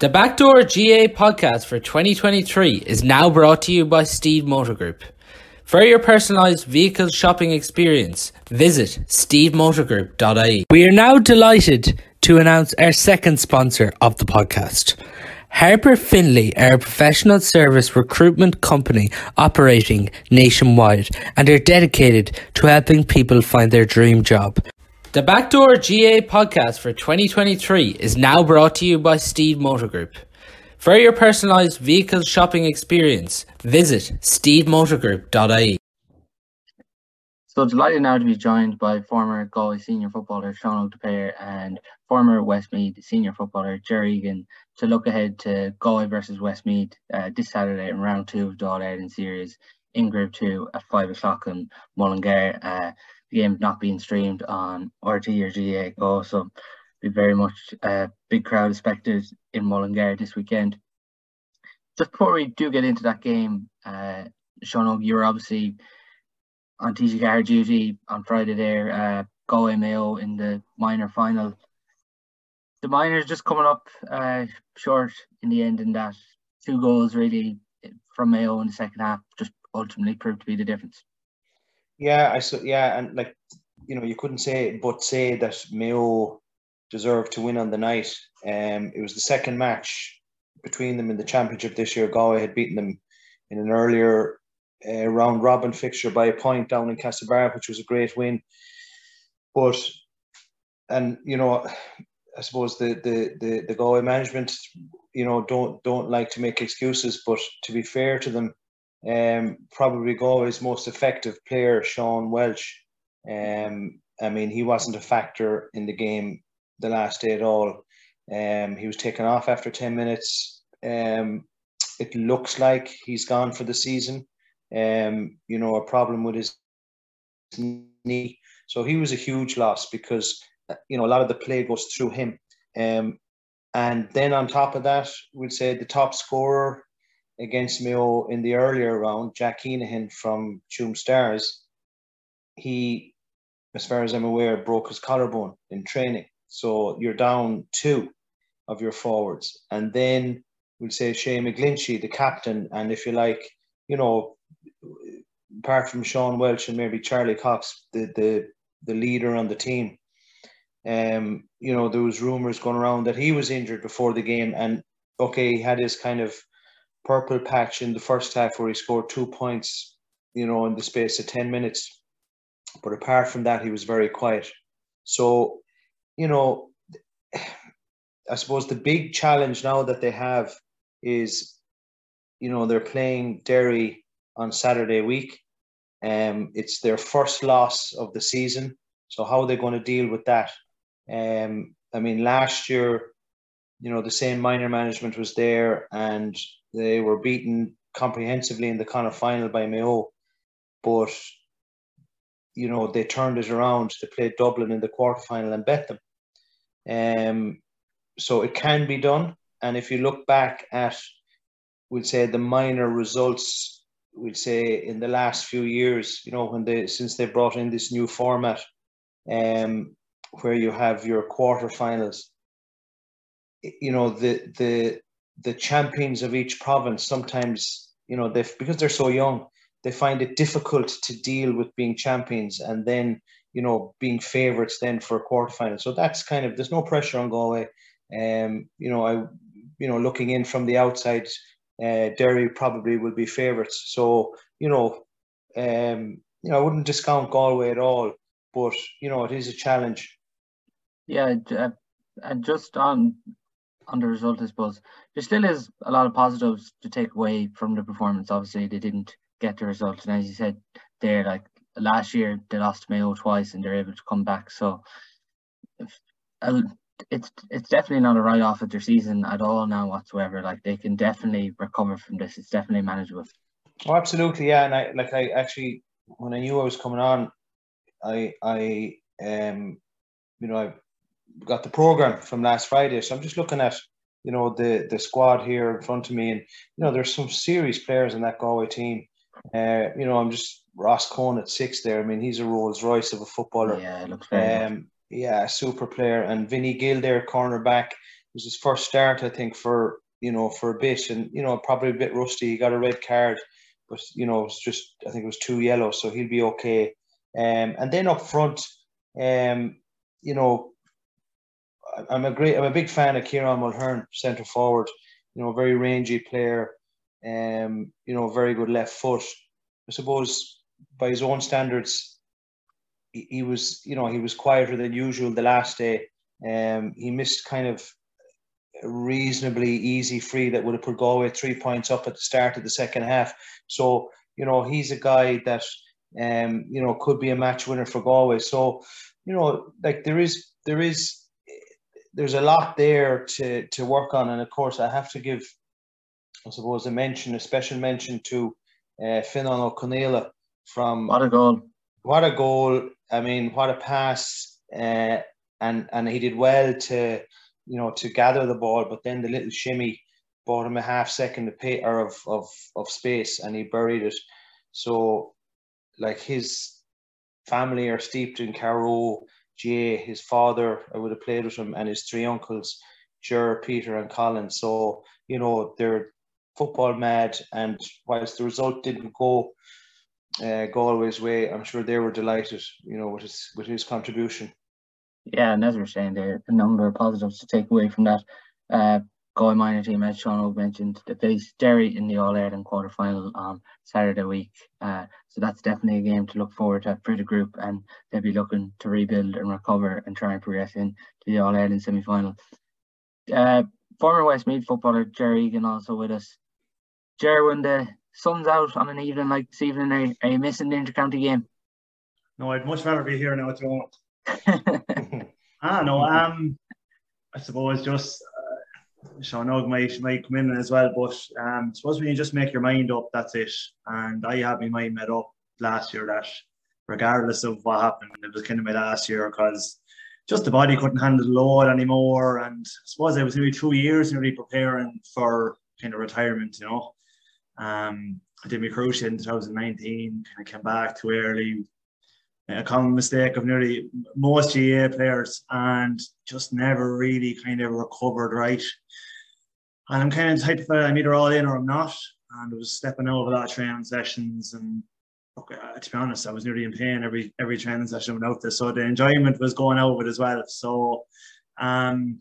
The Backdoor GAA podcast for 2023 is now brought to you by Steede Motor Group. For your personalised vehicle shopping experience, visit steedemotorgroup.ie. We are now delighted to announce our second sponsor of the podcast. Harper Finley are a professional service recruitment company operating nationwide and are dedicated to helping people find their dream job. The Backdoor GAA podcast for 2023 is now brought to you by Steede Motor Group. For your personalised vehicle shopping experience, visit steedemotorgroup.ie. So delighted now to be joined by former Galway senior footballer Sean Og De Paor and former Westmeath senior footballer Jerry Egan to look ahead to Galway versus Westmeath uh, this Saturday in round two of the All Ireland series in Group 2 at 5 o'clock in Mullingar. Uh, game not being streamed on RTÉ or GAAGO. So be very much a big crowd expected in Mullingar this weekend. Just before we do get into that game, uh, Sean, you're obviously on TG duty on Friday there, uh, Galway Mayo in the minor final. The minors just coming up uh, short in the end, in that two goals really from Mayo in the second half just ultimately proved to be the difference. Yeah, I so yeah, and like you know, you couldn't say but say that Mayo deserved to win on the night. Um, it was the second match between them in the championship this year. Galway had beaten them in an earlier uh, round robin fixture by a point down in Castlebar, which was a great win. But and you know, I suppose the the the, the Galway management, you know, don't don't like to make excuses. But to be fair to them, um, probably Galway's most effective player, Sean Welch. Um, I mean, he wasn't a factor in the game the last day at all. Um, he was taken off after 10 minutes. Um, it looks like he's gone for the season. Um, you know, a problem with his knee. So he was a huge loss because, you know, a lot of the play goes through him. Um, and then on top of that, we'd say the top scorer against Mayo in the earlier round, Jack Keenahan from Tuam Stars, he, as far as I'm aware, broke his collarbone in training. So you're down two of your forwards. And then we'll say Shane McGlinchey, the captain, and if you like, you know, apart from Sean Welch and maybe Charlie Cox, the the, the leader on the team, um, you know, there was rumours going around that he was injured before the game and okay, he had his kind of purple patch in the first half where he scored two points, you know, in the space of 10 minutes. But apart from that, he was very quiet. So, you know, I suppose the big challenge now that they have is, you know, they're playing Derry on Saturday week. Um, it's their first loss of the season. So how are they going to deal with that? Um, I mean, last year, you know, the same minor management was there and they were beaten comprehensively in the of final by Mayo, but you know they turned it around to play Dublin in the quarterfinal and bet them. Um, so it can be done, and if you look back at, we'd say the minor results, we'd say in the last few years, you know, when they since they brought in this new format, um, where you have your quarterfinals, you know the the the champions of each province sometimes you know they because they're so young they find it difficult to deal with being champions and then you know being favorites then for a quarterfinal. So that's kind of there's no pressure on Galway. Um you know I you know looking in from the outside uh, Derry probably will be favorites so you know um you know I wouldn't discount Galway at all but you know it is a challenge. Yeah and just on on the result, I suppose. There still is a lot of positives to take away from the performance. Obviously, they didn't get the result, and as you said, there like last year they lost Mayo twice, and they're able to come back. So uh, it's it's definitely not a write off of their season at all now whatsoever. Like they can definitely recover from this. It's definitely manageable. Oh, absolutely, yeah. And I like I actually when I knew I was coming on, I I um you know I got the program from last Friday. So I'm just looking at, you know, the the squad here in front of me, and you know, there's some serious players in that Galway team. Uh, you know, I'm just Ross Cohn at six there. I mean, he's a Rolls Royce of a footballer. Yeah, looks very um, yeah, super player. And Vinny Gill there, cornerback. was his first start, I think, for you know for a bit, and you know probably a bit rusty. He got a red card, but you know it's just I think it was two yellow, so he'll be okay. Um, and then up front, um, you know, I'm a great, I'm a big fan of Kieran Mulhern, centre forward. You know, very rangy player. Um, you know, very good left foot. I suppose by his own standards, he, he was, you know, he was quieter than usual the last day. Um, he missed kind of a reasonably easy free that would have put Galway three points up at the start of the second half. So, you know, he's a guy that, um, you know, could be a match winner for Galway. So, you know, like there is, there is, there's a lot there to to work on, and of course, I have to give, I suppose, a mention, a special mention to uh, Finan O'Connell from what a goal! What a goal! I mean, what a pass! Uh, and and he did well to you know to gather the ball, but then the little shimmy bought him a half second of pay or of, of of space, and he buried it. So, like his family are steeped in Carrow. Jay, his father, I would have played with him, and his three uncles, Ger, Peter, and Colin. So you know they're football mad, and whilst the result didn't go uh, Galway's way, I'm sure they were delighted. You know with his with his contribution. Yeah, and as we're saying, there are a number of positives to take away from that. Uh, Galway minor team, as Sean Og mentioned, they faced Derry in the All Ireland quarter final on Saturday week. Uh, so that's definitely a game to look forward to for the group, and they'll be looking to rebuild and recover and try and progress into the All Ireland semi final. Uh, former Westmeath footballer Jerry Egan also with us. Jerry, when the sun's out on an evening like this evening, are, are you missing the intercounty game? No, I'd much rather be here now at the moment. ah, no, um, I suppose just Sean Og might, might come in as well, but um, suppose when you just make your mind up, that's it. And I had my mind made up last year that regardless of what happened, it was kind of my last year because just the body couldn't handle the load anymore. And I suppose I was nearly two years nearly preparing for kind of retirement, you know. Um, I did my cruciate in 2019, kind of came back too early, a common mistake of nearly most GAA players and just never really kind of recovered right. And I'm kind of the type of I'm either all in or I'm not. And I was stepping over a lot of training sessions and okay, uh, to be honest, I was nearly in pain every every training session went out there. So the enjoyment was going out of it as well. So um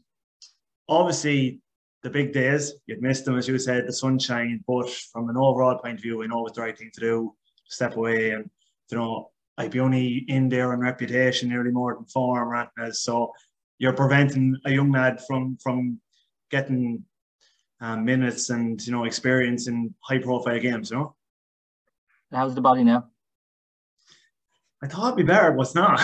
obviously the big days, you'd missed them as you said, the sunshine, but from an overall point of view, I know it's the right thing to do, step away and you know, I'd be only in there on reputation nearly more than form right So you're preventing a young lad from from getting um, minutes and you know experience in high profile games, you know. How's the body now? I thought it'd be better, but it's not.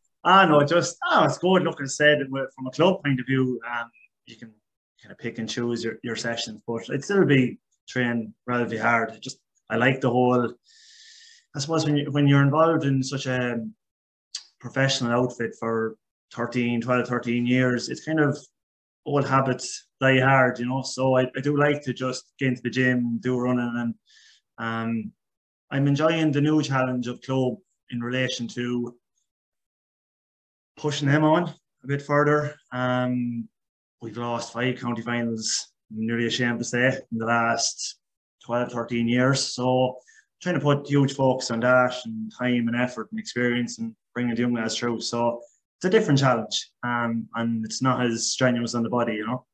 ah no, just oh, it's good. Look, I said from a club point of view, um, you can kind of pick and choose your, your sessions, but it'd still be trained relatively hard. Just I like the whole I suppose when you when you're involved in such a professional outfit for 13, 12, 13 years, it's kind of old habits die hard, you know. So I, I do like to just get into the gym, do running, and um, I'm enjoying the new challenge of club in relation to pushing them on a bit further. Um, we've lost five county finals, I'm nearly ashamed to say, in the last 12, 13 years. So trying to put huge focus on that and time and effort and experience and bringing the young lads through. So it's a different challenge, um, and it's not as strenuous on the body, you know.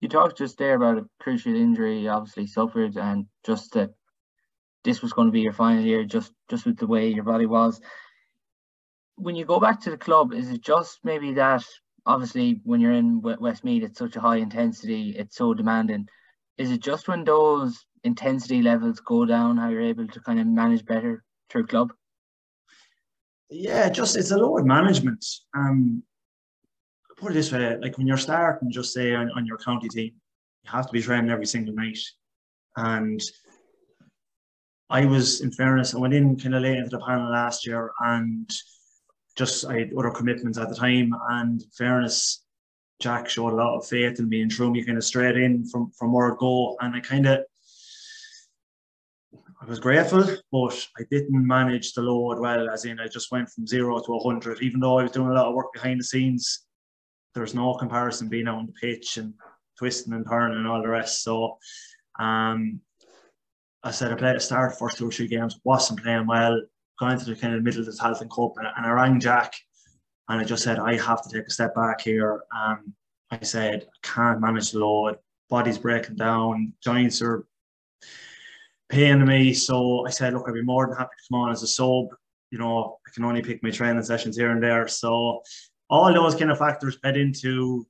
You talked just there about a cruciate injury, you obviously suffered, and just that this was going to be your final year, just just with the way your body was. When you go back to the club, is it just maybe that? Obviously, when you're in Westmeath, it's such a high intensity, it's so demanding. Is it just when those intensity levels go down, how you're able to kind of manage better through club? Yeah, just it's a lower management. Um, put it this way, like when you're starting, just say on, on your county team, you have to be training every single night. And I was, in fairness, I went in kind of late into the panel last year and just I had other commitments at the time. And fairness, Jack showed a lot of faith in me and threw me kind of straight in from from where I go. And I kind of I was grateful, but I didn't manage the load well. As in, I just went from zero to hundred, even though I was doing a lot of work behind the scenes. there's no comparison being out on the pitch and twisting and turning and all the rest. So, um, I said I played a start first two or three games, wasn't playing well, going to the kind of middle of the Tailteann Cup, and, and I rang Jack, and I just said I have to take a step back here. Um, I said I can't manage the load, body's breaking down, joints are paying me. So I said, look, I'd be more than happy to come on as a sub. You know, I can only pick my training sessions here and there. So all those kind of factors fed into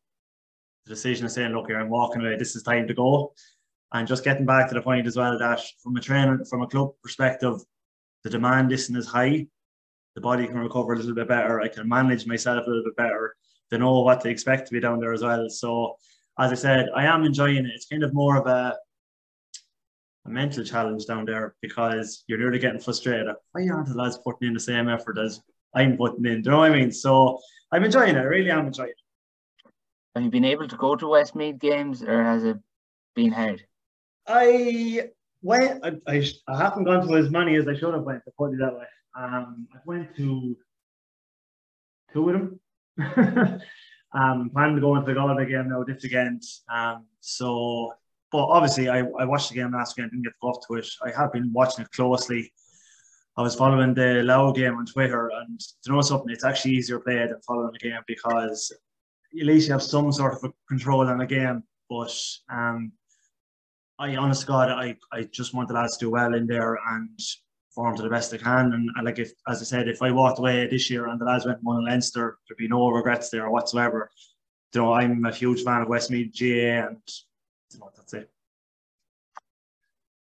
the decision of saying, look, here I'm walking away. This is time to go. And just getting back to the point as well that from a training, from a club perspective, the demand isn't as high. The body can recover a little bit better. I can manage myself a little bit better. They know what to expect to be down there as well. So, as I said, I am enjoying it. It's kind of more of a a mental challenge down there because you're nearly getting frustrated. Why aren't the lads putting in the same effort as I'm putting in? Do you know what I mean? So I'm enjoying it. I really am enjoying it. Have you been able to go to Westmeath games or has it been hard? I went, I, I, I haven't gone to as many as I should have went, to put it that way. Um, I went to two of them. um, planning to go into the Galway game now this weekend. Um, so but obviously, I, I watched the game last weekend, didn't get to go off to it. I have been watching it closely. I was following the Louth game on Twitter, and to know something, it's actually easier played than following the game because at least you have some sort of control on the game. But um, I, honest to God, I, I just want the lads to do well in there and perform to the best they can. And, and like if, as I said, if I walked away this year and the lads went one in Leinster, there'd be no regrets there whatsoever. You know, I'm a huge fan of Westmeath GAA and that's it.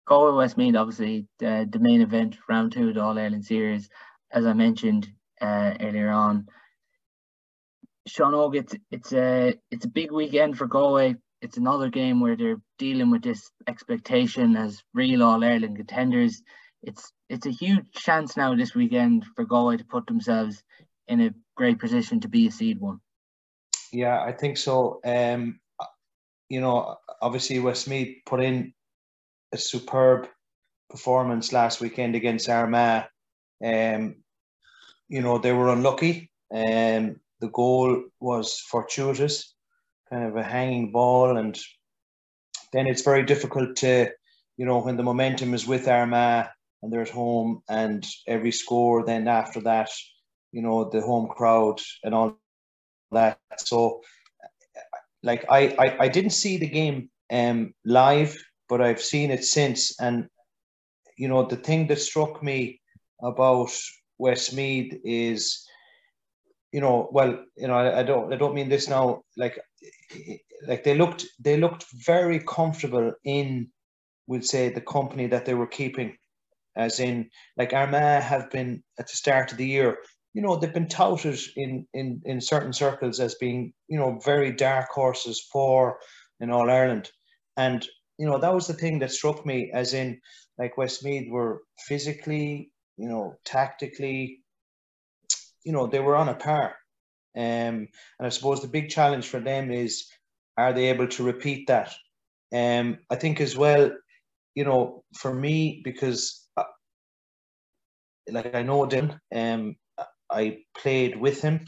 Galway Westmeath, obviously, the, the main event, round two of the All Ireland Series, as I mentioned uh, earlier on. Sean Og, it's it's a it's a big weekend for Galway. It's another game where they're dealing with this expectation as real All Ireland contenders. It's it's a huge chance now this weekend for Galway to put themselves in a great position to be a seed one. Yeah, I think so. Um, you know, obviously Westmeath put in a superb performance last weekend against Armagh. Um, you know, they were unlucky. Um, the goal was fortuitous, kind of a hanging ball, and then it's very difficult to, you know, when the momentum is with Armagh and they're at home, and every score then after that, you know, the home crowd and all that. So like I, I, I didn't see the game um, live, but I've seen it since. And, you know, the thing that struck me about Westmeath is, you know, well, you know, I, I don't, I don't mean this now, like, like they looked, they looked very comfortable in, we'll say, the company that they were keeping as in like Armagh have been at the start of the year you know they've been touted in in in certain circles as being you know very dark horses for in all Ireland, and you know that was the thing that struck me as in like Westmeath were physically, you know, tactically, you know, they were on a par. Um, and I suppose the big challenge for them is are they able to repeat that? Um, I think as well, you know, for me because uh, like I know them, um, I played with him.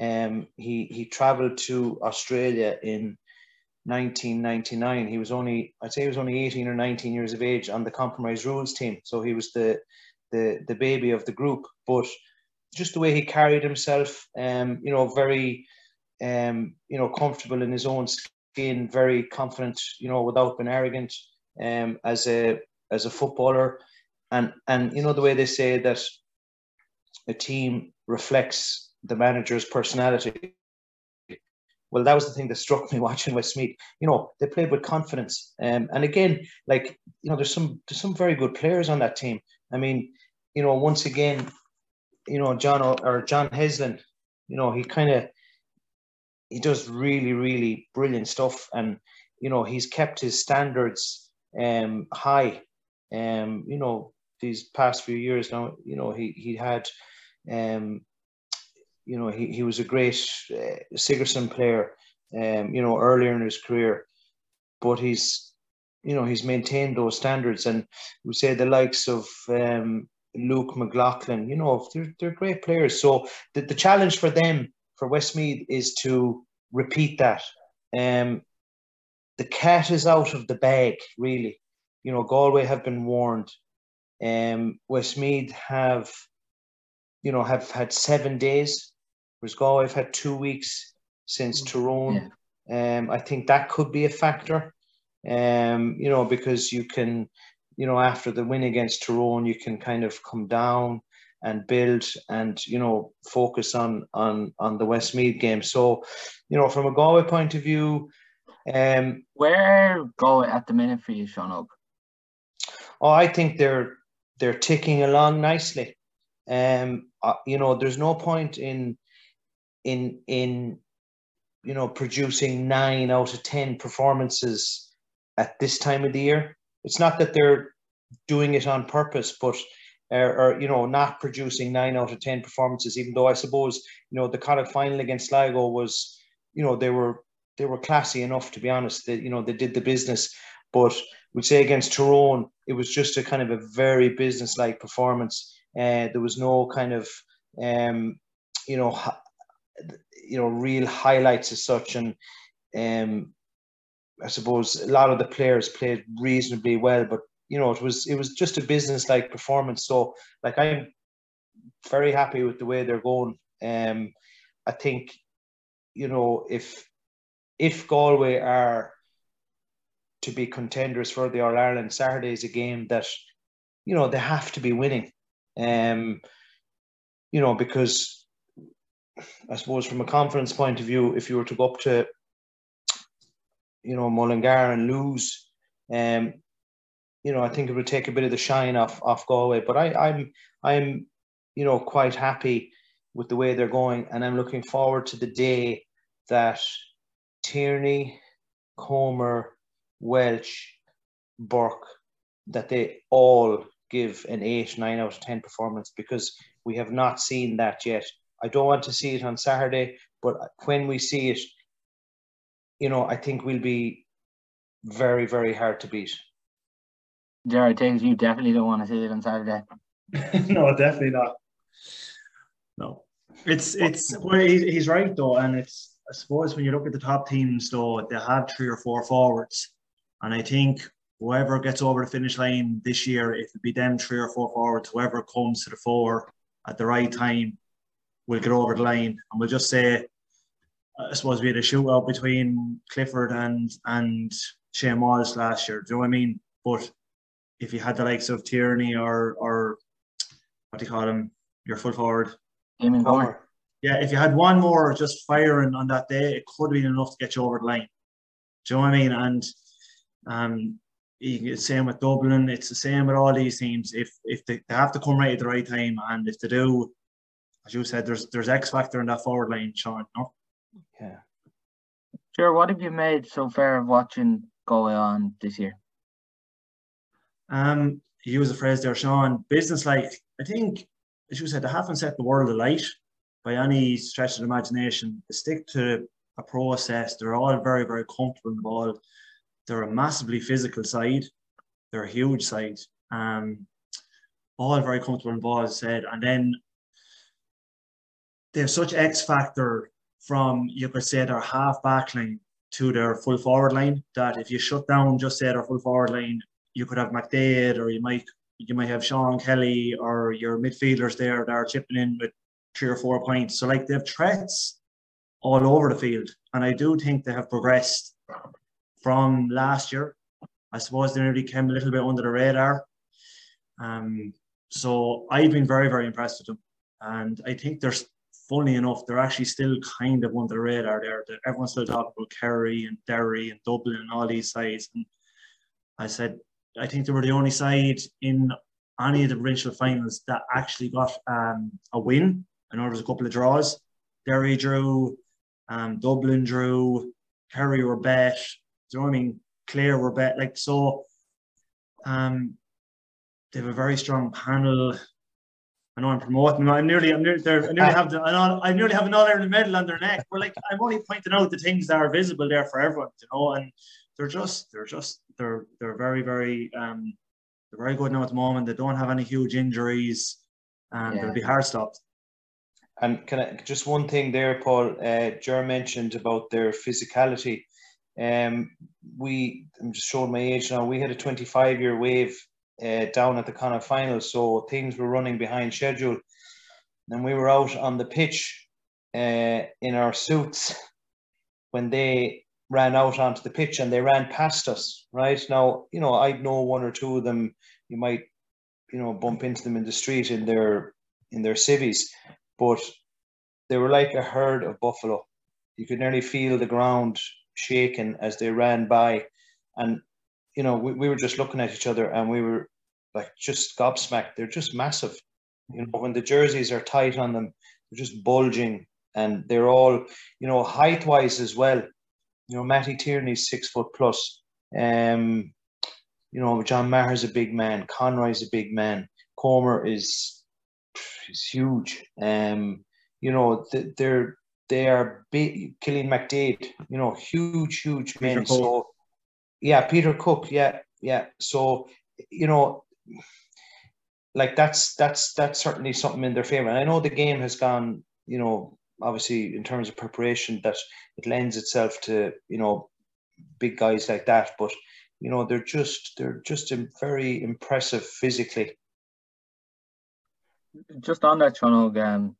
Um, he he travelled to Australia in 1999. He was only I'd say he was only 18 or 19 years of age on the compromise rules team. So he was the the the baby of the group. But just the way he carried himself, um, you know, very um, you know, comfortable in his own skin, very confident, you know, without being arrogant, um, as a as a footballer. And and you know the way they say that a team reflects the manager's personality. Well, that was the thing that struck me watching Westmeath. You know, they played with confidence, um, and again, like you know, there's some there's some very good players on that team. I mean, you know, once again, you know, John or John Heslin, you know, he kind of he does really really brilliant stuff, and you know, he's kept his standards um, high. Um, you know, these past few years now, you know, he he had um, you know, he, he was a great uh, Sigerson player, um, you know, earlier in his career, but he's, you know, he's maintained those standards. And we say the likes of um, Luke McLaughlin, you know, they're, they're great players. So the, the challenge for them, for Westmeath, is to repeat that. Um, the cat is out of the bag, really. You know, Galway have been warned. Um, Westmeath have, you know, have had seven days, whereas Galway have had two weeks since mm. Tyrone. Yeah. Um, I think that could be a factor. Um, you know, because you can, you know, after the win against Tyrone, you can kind of come down and build and you know focus on on on the Westmeath game. So, you know, from a Galway point of view, um, where Galway at the minute for you, Sean Og? Oh, I think they're they're ticking along nicely. Um, uh, you know, there's no point in in in you know producing nine out of ten performances at this time of the year. It's not that they're doing it on purpose, but or, or, you know not producing nine out of ten performances. Even though I suppose you know the Connacht final against Sligo was you know they were they were classy enough to be honest. That you know they did the business, but we'd say against Tyrone it was just a kind of a very business-like performance. Uh, there was no kind of um, you know you know real highlights as such, and um, I suppose a lot of the players played reasonably well, but you know, it was it was just a business like performance. So like I'm very happy with the way they're going. Um, I think, you know, if if Galway are to be contenders for the All Ireland, Saturday is a game that, you know, they have to be winning. Um, you know, because I suppose from a confidence point of view, if you were to go up to, you know, Mullingar and lose, um, you know, I think it would take a bit of the shine off off Galway. But I, I'm I'm you know quite happy with the way they're going, and I'm looking forward to the day that Tierney, Comer, Walsh, Burke, that they all give an eight, nine out of ten performance because we have not seen that yet. I don't want to see it on Saturday, but when we see it, you know, I think we'll be very, very hard to beat. Jared things you definitely don't want to see it on Saturday. no, definitely not. No, it's it's well, he's right though, and it's I suppose when you look at the top teams though, they have three or four forwards, and I think whoever gets over the finish line this year, if it be them three or four forwards, whoever comes to the four at the right time will get over the line, and we'll just say. I suppose we had a shootout between Clifford and and Shane Walsh last year. Do you know what I mean? But if you had the likes of Tierney or or what do you call him, your full forward, Eamon Comer. Yeah, if you had one more just firing on that day, it could have been enough to get you over the line. Do you know what I mean? And um, it's the same with Dublin. It's the same with all these teams. If if they, they have to come right at the right time, and if they do, as you said, there's there's X factor in that forward line, Sean. No? Yeah. Sure. What have you made so far of watching Galway on this year? Um, he use a phrase there, Sean, business like. I think, as you said, they haven't set the world alight by any stretch of the imagination. They stick to a process. They're all very, very comfortable in the ball. They're a massively physical side. They're a huge side. Um, all very comfortable in as said. And then they have such X factor from, you could say, their half back line to their full forward line that if you shut down just say their full forward line you could have McDaid or you might you might have Sean Kelly or your midfielders there that are chipping in with three or four points. So like they have threats all over the field. And I do think they have progressed from last year. I suppose they nearly came a little bit under the radar. Um, so I've been very, very impressed with them. And I think there's funny enough, they're actually still kind of under the radar there. Everyone's still talking about Kerry and Derry and Dublin and all these sides. And I said, I think they were the only side in any of the provincial finals that actually got um, a win. I know there was a couple of draws. Derry drew, um, Dublin drew, Kerry were bet. Do you know what I mean? Clare were bet. Like so, um, they have a very strong panel. I know I'm promoting. I'm nearly, I'm nearly, I nearly have the, I, know, I nearly have an All Ireland medal on their neck. But like, I'm only pointing out the things that are visible there for everyone, you know. And they're just, they're just they're they're very very um, they're very good now at the moment. They don't have any huge injuries, and yeah. they'll be hard stopped. and can I just one thing there, Paul? Uh, Jer mentioned about their physicality. Um, we I'm just showing my age now. We had a 25 year wave uh, down at the Connacht final, so things were running behind schedule, and we were out on the pitch uh, in our suits when they ran out onto the pitch and they ran past us. Right now, you know, I know one or two of them. You might, you know, bump into them in the street in their in their civvies, but they were like a herd of buffalo. You could nearly feel the ground shaking as they ran by. And, you know, we, we were just looking at each other and we were like just gobsmacked. They're just massive. You know, when the jerseys are tight on them, they're just bulging and they're all, you know, height wise as well. You know, Matty Tierney's six foot plus. Um, you know, John Maher's a big man. Conroy's a big man. Comer is is huge. Um, you know, they're they are big. Killian McDaid, you know, huge, huge men. So, yeah, Peter Cooke, yeah, yeah. So, you know, like that's that's that's certainly something in their favor. And I know the game has gone, you know, obviously in terms of preparation, that it lends itself to you know big guys like that. But you know, they're just they're just very impressive physically just on that, Sean um,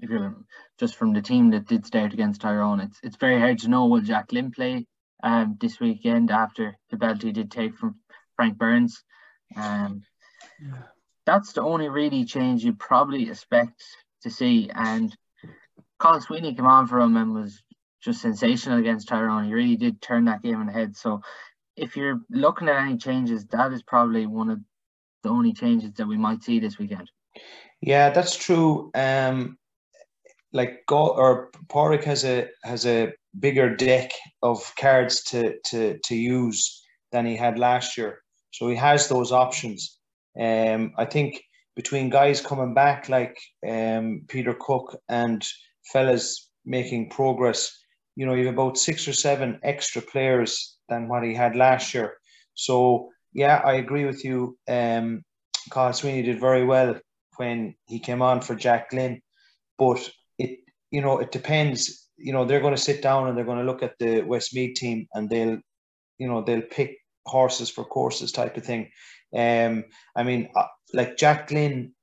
if you're just from the team that did start against Tyrone, it's it's very hard to know will Jack Glynn play um, this weekend after the belt he did take from Frank Burns. Um, yeah. That's the only really change you probably expect to see. And Cathal Sweeney came on for him and was just sensational against Tyrone. He really did turn that game on the head. So if you're looking at any changes, that is probably one of the only changes that we might see this weekend. Yeah, that's true. Um, like go or Pádraig has a has a bigger deck of cards to to to use than he had last year, so he has those options. Um, I think between guys coming back like um, Peter Cooke and fellas making progress, you know, you have about six or seven extra players than what he had last year. So yeah, I agree with you. Um, Cathal Sweeney did very well when he came on for Jack Glynn. But it, you know, it depends. You know, they're going to sit down and they're going to look at the Westmeath team and they'll, you know, they'll pick horses for courses type of thing. Um, I mean, uh, like Jack Glynn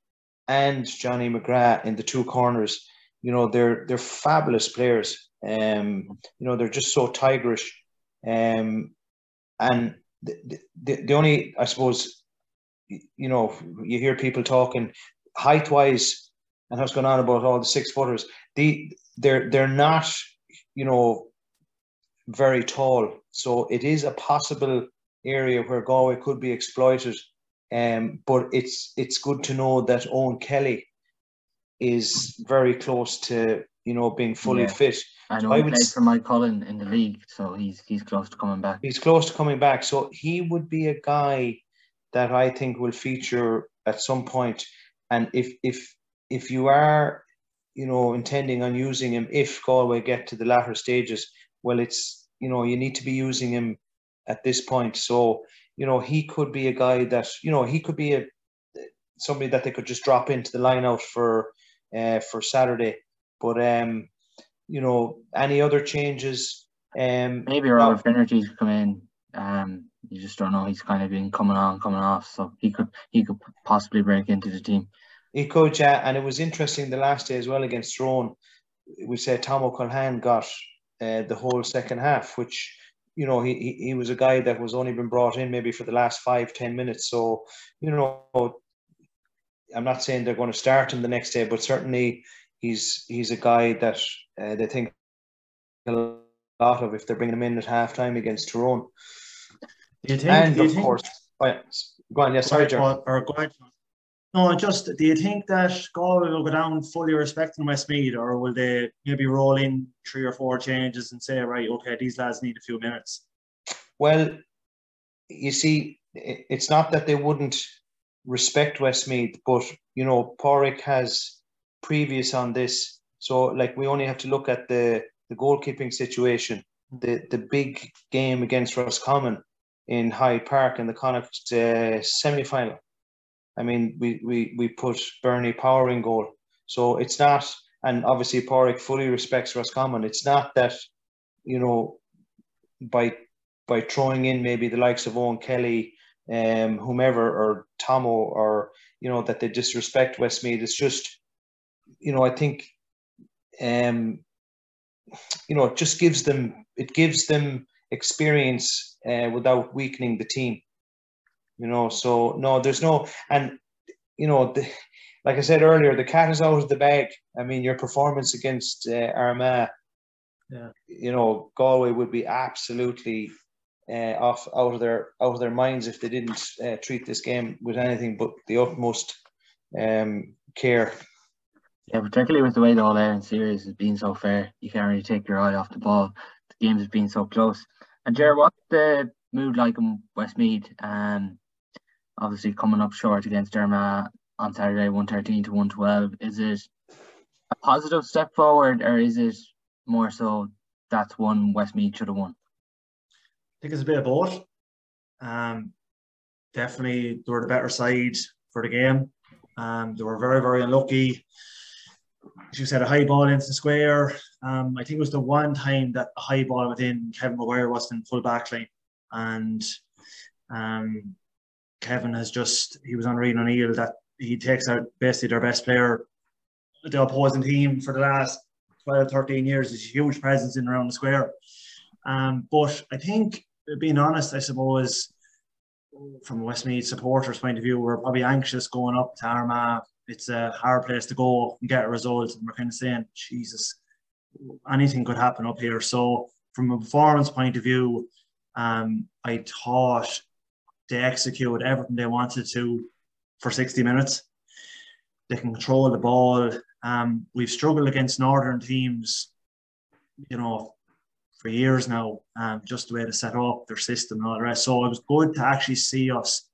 and Johnny McGrath in the two corners, you know, they're they're fabulous players. Um, you know, they're just so tigerish. Um, and the, the, the only, I suppose, you know, you hear people talking height wise and what's going on about all the six footers, the they're they're not, you know, very tall. So it is a possible area where Galway could be exploited. Um, but it's it's good to know that Owen Kelly is very close to you know being fully yeah. fit. I know so he played for Moycullen in the league, so he's he's close to coming back. He's close to coming back, so he would be a guy that I think will feature at some point. And if if if you are, you know, intending on using him, if Galway get to the latter stages, well, it's you know you need to be using him at this point. So you know he could be a guy that you know he could be a somebody that they could just drop into the line out for uh, for Saturday. But um, you know, any other changes? Um, maybe Robert Finnerty come in. Um, you just don't know. He's kind of been coming on, coming off, so he could he could possibly break into the team. He yeah. And it was interesting the last day as well against Tyrone. We said Tomo Culhane got uh, the whole second half, which you know he, he was a guy that was only been brought in maybe for the last five ten minutes. So you know, I'm not saying they're going to start him the next day, but certainly he's he's a guy that uh, they think a lot of if they're bringing him in at halftime against Tyrone. Do you think? And of think, course, oh yeah, go on. Yes, sorry. Or go ahead. No, just do you think that Galway will go down fully respecting Westmeath, or will they maybe roll in three or four changes and say, right, okay, these lads need a few minutes? Well, you see, it's not that they wouldn't respect Westmeath, but you know, Pádraig has previous on this, so like we only have to look at the the goalkeeping situation, the the big game against Roscommon in Hyde Park in the Connacht uh, semi final. I mean, we, we, we put Bernie Power in goal. So it's not, and obviously Pádraic fully respects Roscommon. It's not that, you know, by by throwing in maybe the likes of Owen Kelly, um, whomever, or Tomo, or you know that they disrespect Westmeath. It's just, you know, I think, um, you know, it just gives them it gives them experience uh, without weakening the team. You know, so no, there's no, and you know, the, like I said earlier, the cat is out of the bag. I mean, your performance against uh, Armagh, yeah. you know, Galway would be absolutely uh, off out of their out of their minds if they didn't uh, treat this game with anything but the utmost um, care. Yeah, particularly with the way the All Ireland series has been so fair, you can't really take your eye off the ball. The games have been so close. And Jared, what's the mood like in Westmeath? Um, obviously coming up short against Armagh on Saturday, one thirteen to one twelve. Is it a positive step forward, or is it more so that's one Westmeath should have won? I think it's a bit of both. Um, definitely, they were the better side for the game. Um, they were very, very unlucky. As you said, a high ball into the square. Um, I think it was the one time that a high ball within Kevin Maguire wasn't in full back line. And um, Kevin has just, he was on Rian O'Neill that he takes out basically their best player, the opposing team for the last 12, 13 years. There's a huge presence in around the square. Um, but I think being honest, I suppose, from a Westmeath supporters' point of view, we're probably anxious going up to Armagh. It's a hard place to go and get a result, and we're kind of saying, Jesus, anything could happen up here. So, from a performance point of view, um, I thought they executed everything they wanted to for 60 minutes. They can control the ball. Um, we've struggled against northern teams, you know, for years now, um, just the way to set up their system and all the rest. So it was good to actually see us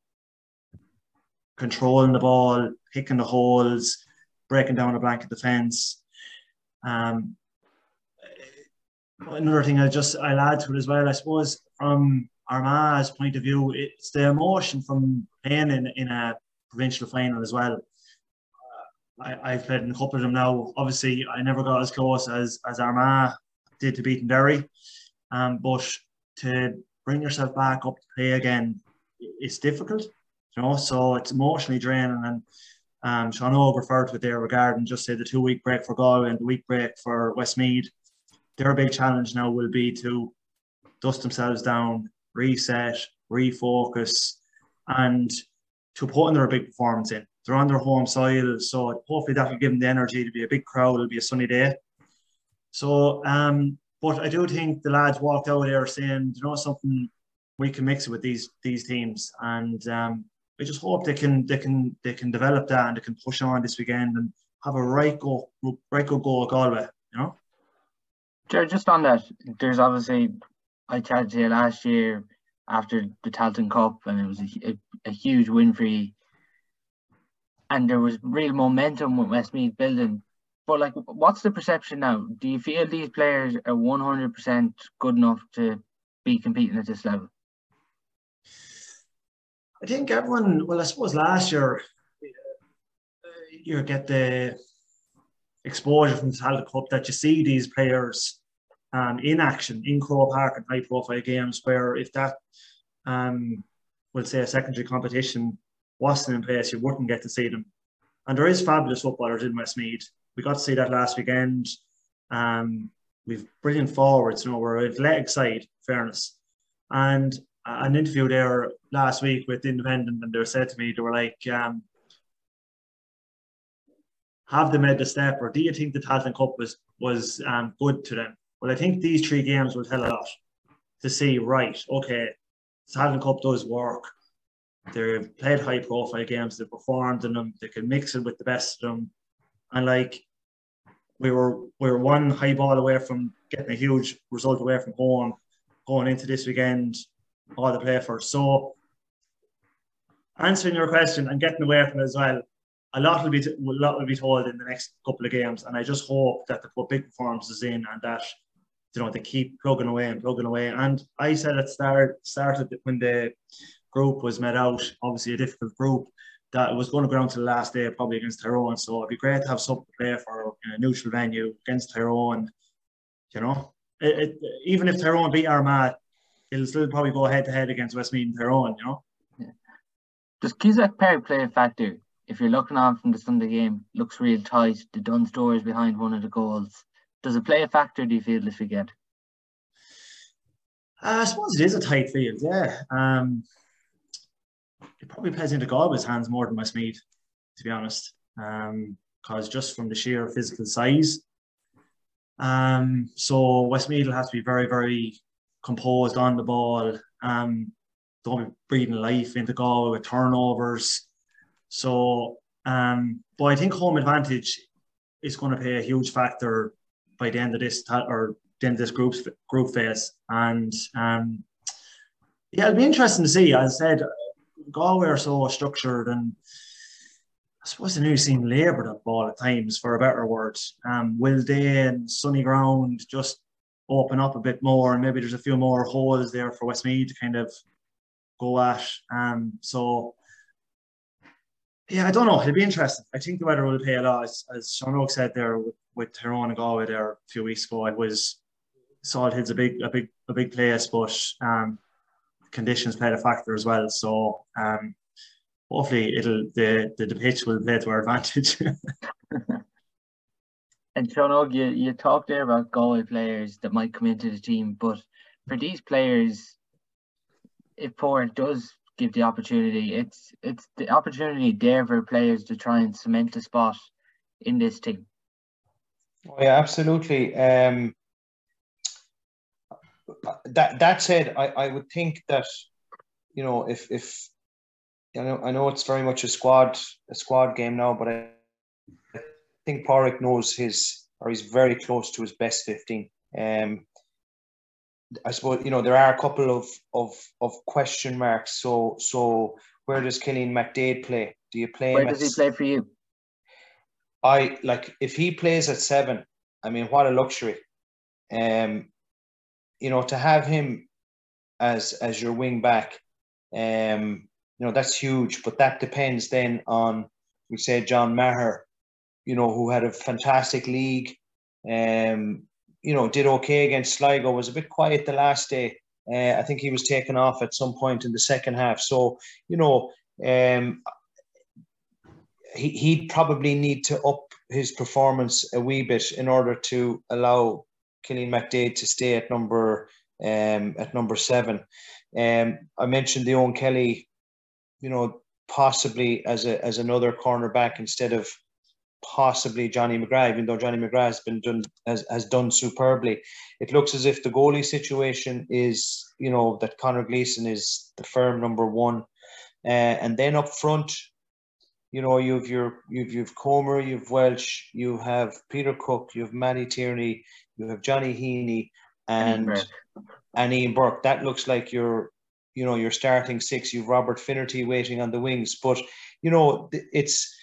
controlling the ball, picking the holes, breaking down a blanket defence. Um, another thing I just I'll add to it as well, I suppose from Armagh's point of view, it's the emotion from playing in, in a provincial final as well. I, I've played in a couple of them now. Obviously, I never got as close as as Armagh did to beating Derry. Um, but to bring yourself back up to play again, it's difficult, you know. So it's emotionally draining. And um, Sean O referred to it there regarding just say the two week break for Galway and the week break for Westmeath. Their big challenge now will be to dust themselves down, reset, refocus, and to put in their big performance in. They're on their home soil, so hopefully that will give them the energy to be a big crowd. It'll be a sunny day. So, um, but I do think the lads walked out there saying, you know, something we can mix it with these these teams, and um, I just hope they can they can they can develop that and they can push on this weekend and have a right go right go goal Galway, you know. Jared, just on that, there's obviously I chatted to you last year after the Tailteann Cup, and it was a, a, a, huge win for you. And there was real momentum with Westmeath building. But like, what's the perception now? Do you feel these players are one hundred percent good enough to be competing at this level? I think everyone. Well, I suppose last year you get the exposure from the Tailteann Cup that you see these players um, in action in Croke Park and high profile games where if that um, we'll say a secondary competition wasn't in place, you wouldn't get to see them. And there is fabulous footballers in Westmeath we got to see that last weekend. Um, we've brilliant forwards, you know, we're athletic side, fairness. And an interview there last week with the Independent, and they said to me, they were like, um, have they made the step, or do you think the Tailteann Cup was was um, good to them? Well, I think these three games will tell a lot to see, right, okay, the Cup does work. They've played high profile games, they've performed in them, they can mix it with the best of them. And like we were we were one high ball away from getting a huge result away from home going into this weekend, all the play for. So answering your question and getting away from it as well, a lot will be t- a lot will be told in the next couple of games, and I just hope that they put big performances in and that you know they keep plugging away and plugging away. And I said it start started when the group was met out, obviously a difficult group, that was going to go down to the last day, probably against Tyrone. So it'd be great to have something to play for in a neutral venue against Tyrone. You know, it, it, even if Tyrone beat Armagh, it'll still probably go head to head against Westmeath and Tyrone. You know. Does Cusack Park play a factor? If you're looking on from the Sunday game, looks real tight. The Duns door is behind one of the goals. Does it play a factor? Do you feel this weekend? Uh, I suppose it is a tight field, yeah. Um, it probably plays into Galway's hands more than Westmeath, to be honest. Because um, just from the sheer physical size. Um, so Westmeath will have to be very, very composed on the ball. Um, don't be breathing life into Galway with turnovers. So, um, but I think home advantage is going to play a huge factor by the end of this or the end of this group group phase. And um, yeah, it'll be interesting to see. As I said, Galway are so structured and I suppose they nearly seem laboured at ball at times, for a better word. Um, will they and sunny ground just open up a bit more and maybe there's a few more holes there for Westmeath to kind of go at. Um, so yeah, I don't know. It'll be interesting. I think the weather will play a lot. As, as Sean Og said there with, with Tyrone and Galway there a few weeks ago, it was Salthill's a big, a big, a big place, but um, conditions played a factor as well. So um, hopefully it'll the, the, the pitch will play to our advantage. and Sean you, you talked there about Galway players that might come into the team, but for these players, if Port does give the opportunity, it's it's the opportunity there for players to try and cement a spot in this team. Oh, yeah, absolutely. Um, that that said, I, I would think that you know if if I know I know it's very much a squad a squad game now, but I, I think Pádraic knows his or he's very close to his best fifteen. Um, I suppose you know there are a couple of of of question marks. So so where does Cillian McDaid play? Do you play? Where does he play for you? I like if he plays at seven. I mean, what a luxury. Um, you know, to have him as as your wing back, um, you know, that's huge. But that depends then on we say John Maher, you know, who had a fantastic league, um, you know, did okay against Sligo, was a bit quiet the last day. Uh, I think he was taken off at some point in the second half. So, you know, um, he, he'd probably need to up his performance a wee bit in order to allow Cillian McDaid to stay at number um, at number seven. Um, I mentioned the Owen Kelly, you know, possibly as a as another cornerback instead of possibly Johnny McGrath, even though Johnny McGrath has been done has, has done superbly. It looks as if the goalie situation is, you know, that Conor Gleeson is the firm number one. Uh, and then up front, you know, you've your you've you've Comer, you've Walsh, you have Peter Cooke, you have Matty Tierney, you have Johnny Heaney, and Ian and Ian Burke. That looks like your, you know, your starting six. You've Robert Finnerty waiting on the wings, but you know, it's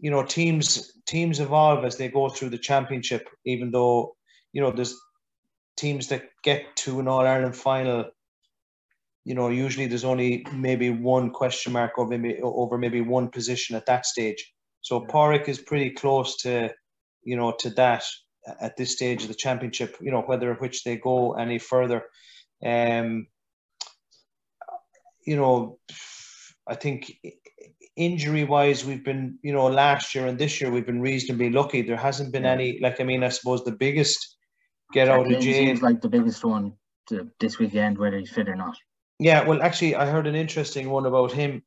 you know teams teams evolve as they go through the championship. Even though you know there's teams that get to an All Ireland final you know, usually there's only maybe one question mark over maybe over maybe one position at that stage. So Pádraic is pretty close to, you know, to that at this stage of the championship. You know, whether which they go any further. Um, you know, I think injury wise, we've been, you know, last year and this year we've been reasonably lucky. There hasn't been any, like, I mean, I suppose the biggest get out of jail. Seems like the biggest one to this weekend, whether he's fit or not. Yeah, well, actually, I heard an interesting one about him.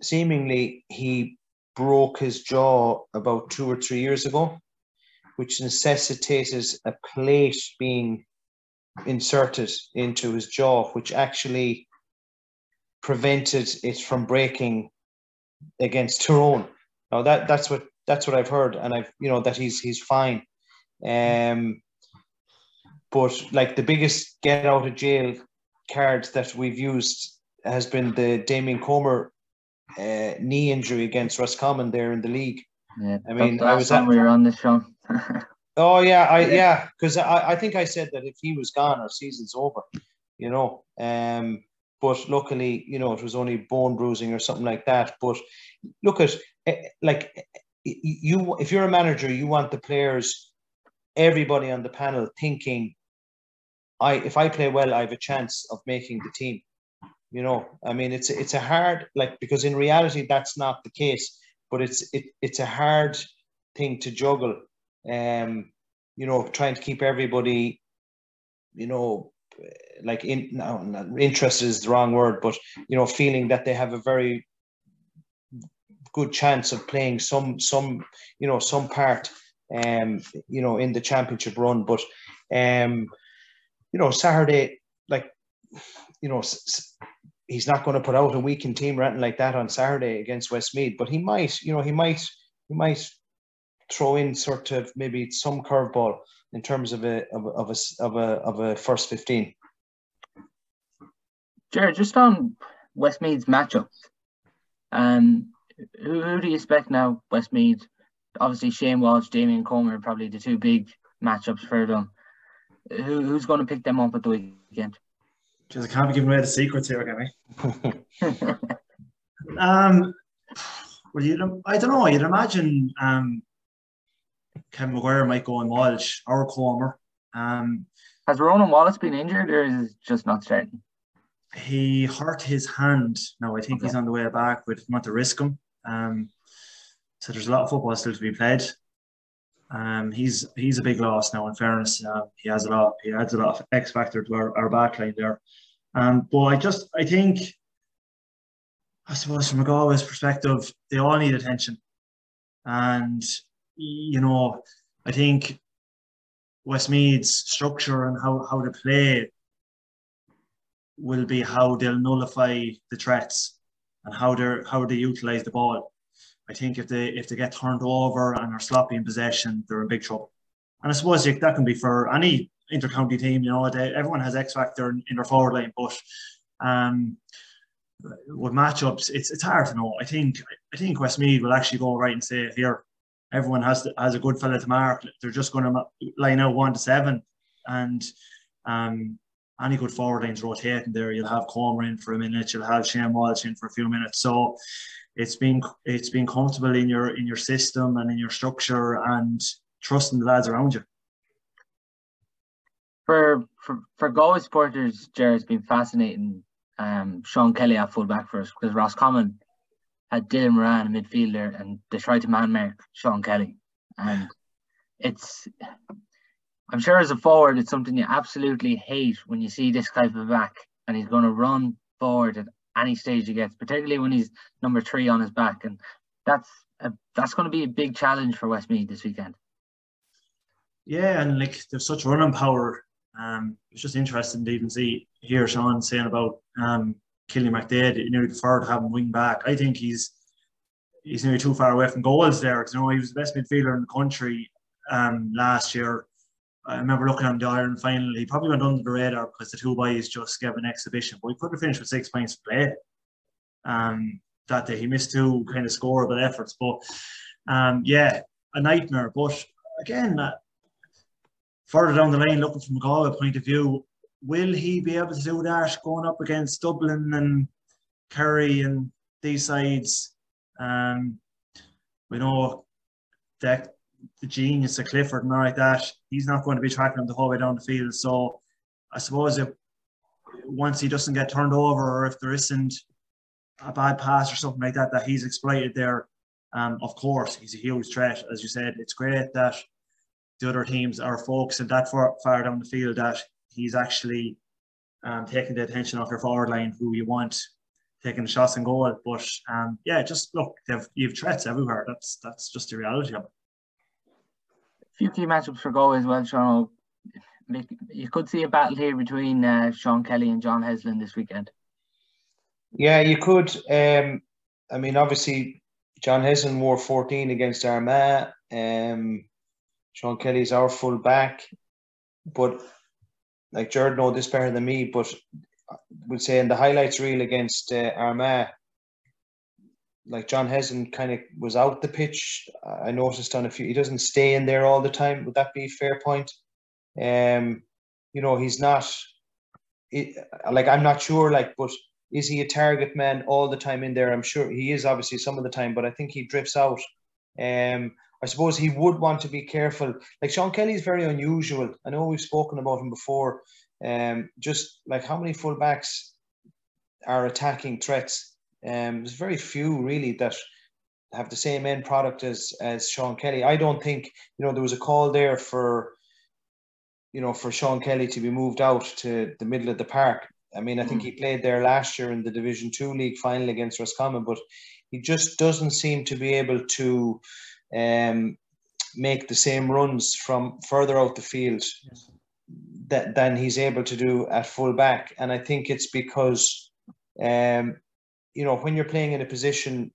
Seemingly, he broke his jaw about two or three years ago, which necessitated a plate being inserted into his jaw, which actually prevented it from breaking against Tyrone. Now that that's what that's what I've heard, and I've you know that he's he's fine. Um, but like the biggest get out of jail card that we've used has been the Damien Comer uh, knee injury against Roscommon there in the league. Yeah, I mean, I was at, we were on this show. oh yeah, I yeah, because I, I think I said that if he was gone, our season's over. You know, um, but luckily, you know, it was only bone bruising or something like that. But look at eh, like you, if you're a manager, you want the players, everybody on the panel thinking, I if I play well, I have a chance of making the team. You know, I mean, it's it's a hard like because in reality that's not the case, but it's it it's a hard thing to juggle. Um, you know, trying to keep everybody, you know, like in no, interest is the wrong word, but you know, feeling that they have a very good chance of playing some some you know some part um you know in the championship run. But um you know saturday like you know he's not going to put out a weekend team or anything like that on saturday against westmeath but he might you know he might he might throw in sort of maybe some curveball in terms of a of a of a of a, of a first 15 Jared, just on Westmeath's matchups, um, who, who do you expect now? Westmeath, obviously Shane Walsh, Damien Comer are probably the two big matchups for them. Who, who's going to pick them up at the weekend? Just I can't be giving away the secrets here, can I? um, well, you I don't know. You'd imagine um, Ken McGuire might go on Walsh or Comer. Um, Has Ronan Wallace been injured, or is just not starting? He hurt his hand. Now I think okay. he's on the way back, but not to risk him. Um, so there's a lot of football still to be played. Um, he's he's a big loss now. In fairness, uh, he has a lot. He adds a lot of X factor to our, our backline there. Um, but I just I think, I suppose from a Galway's perspective, they all need attention, and you know I think Westmeath's structure and how how to play will be how they'll nullify the threats and how they how they utilize the ball. I think if they if they get turned over and are sloppy in possession, they're in big trouble. And I suppose that can be for any intercounty team. You know, they, everyone has X factor in, in, their forward line, but um, with matchups, it's it's hard to know. I think I think Westmeath will actually go right and say here, everyone has to, has a good fella to mark. They're just going to line out one to seven, and um, any good forward lines rotating there. You'll have Comer in for a minute. You'll have Shane Walsh in for a few minutes. So it's been it's been comfortable in your in your system and in your structure and trusting the lads around you. For for for Galway supporters, Jared's been fascinating. Um, Sean Kelly at fullback for us because Roscommon had Dylan Moran a midfielder and they tried to man mark Sean Kelly, and it's I'm sure as a forward, it's something you absolutely hate when you see this type of back and he's going to run forward at any stage he gets, particularly when he's number three on his back. And that's a, that's going to be a big challenge for Westmeath this weekend. Yeah, and like there's such running power. Um, it's just interesting to even see hear Sean saying about um, Cillian McDaid. You know, prefer to have him wing back. I think he's he's nearly too far away from goals there. Because you know he was the best midfielder in the country um, last year. I remember looking at the Iron final. He probably went under the radar because the two boys just gave an exhibition, but he could have finished with six points play. Um, that day he missed two kind of scoreable efforts, but um, yeah, a nightmare. But again, uh, further down the line, looking from a Galway point of view, will he be able to do that going up against Dublin and Kerry and these sides? Um, we know that the genius of Clifford and all like that, he's not going to be tracking him the whole way down the field. So I suppose if once he doesn't get turned over or if there isn't a bad pass or something like that that he's exploited there, um, of course he's a huge threat. As you said, it's great that the other teams are focusing that far, far down the field that he's actually um, taking the attention off your forward line, who you want taking the shots and goal. But um, yeah, just look, they've you've threats everywhere. That's that's just the reality of it A few key matchups for Galway as well, Sean. You could see a battle here between uh, Sean Kelly and John Heslin this weekend. Yeah, you could. Um, I mean, obviously, John Heslin wore 14 against Armagh. Um, Sean Kelly's our full back. But, like, Jared know this better than me, but would say in the highlights reel against uh, Armagh, like John Heslin kind of was out the pitch. I noticed on a few, he doesn't stay in there all the time. Would that be fair point? Um, you know, he's not, it, like I'm not sure, like, but is he a target man all the time in there? I'm sure he is, obviously, some of the time, but I think he drifts out. Um, I suppose he would want to be careful. Like Sean Kelly is very unusual. I know we've spoken about him before. Um, just like how many fullbacks are attacking threats? Um, there's very few really that have the same end product as as Sean Kelly. I don't think you know there was a call there for you know for Sean Kelly to be moved out to the middle of the park. I mean, I think he played there last year in the Division Two league final against Roscommon, but he just doesn't seem to be able to um, make the same runs from further out the field that, than he's able to do at full back. And I think it's because, um, you know, when you're playing in a position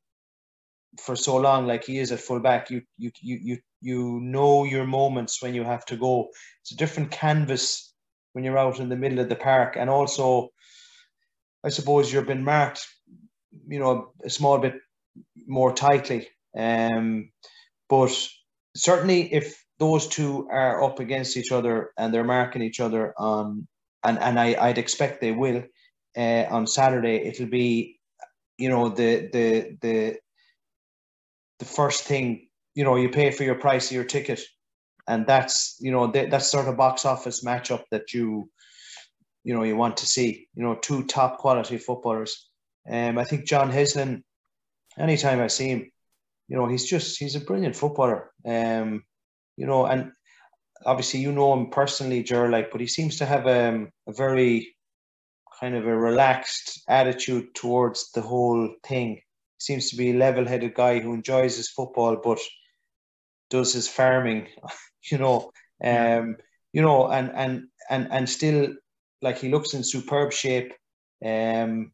for so long, like he is at full back, you, you, you, you, you know your moments when you have to go. It's a different canvas when you're out in the middle of the park. And also, I suppose you've been marked, you know, a small bit more tightly. Um, but certainly, if those two are up against each other and they're marking each other on, and and I I'd expect they will uh, on Saturday. It'll be, you know, the the the the first thing you know you pay for your price of your ticket, and that's you know that, that's sort of box office matchup that you you know you want to see. You know, two top quality footballers. Um, I think John Heslin. Anytime I see him, you know, he's just he's a brilliant footballer. Um, you know, and obviously you know him personally, Ger, like, but he seems to have um, a very kind of a relaxed attitude towards the whole thing. Seems to be a level-headed guy who enjoys his football, but does his farming, you know. Um, you know, and and and and still like he looks in superb shape. Um,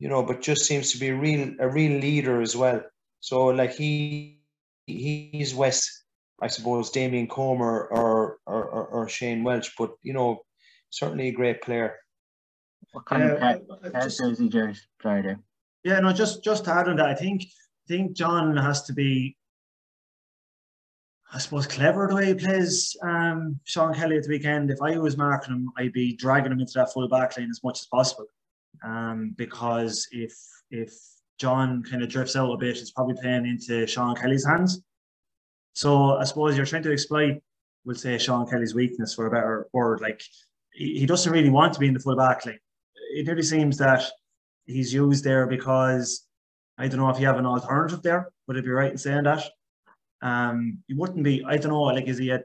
you know, but just seems to be a real a real leader as well. So like he he's West, I suppose Damien Comer or or, or, or Shane Walsh, but you know certainly a great player. What kind yeah, of character is he, Jerry? Sorry, there. Yeah, no, just just to add on that, I think I think John has to be, I suppose, clever the way he plays um, Sean Kelly at the weekend. If I was marking him, I'd be dragging him into that full back line as much as possible, um, because if if John kind of drifts out a bit, it's probably playing into Sean Kelly's hands. So I suppose you're trying to exploit, we'll say, Sean Kelly's weakness for a better word. Like he, doesn't really want to be in the full back line. It nearly seems that he's used there because I don't know if you have an alternative there. Would it be right in saying that? Um, he wouldn't be. I don't know. Like, is he a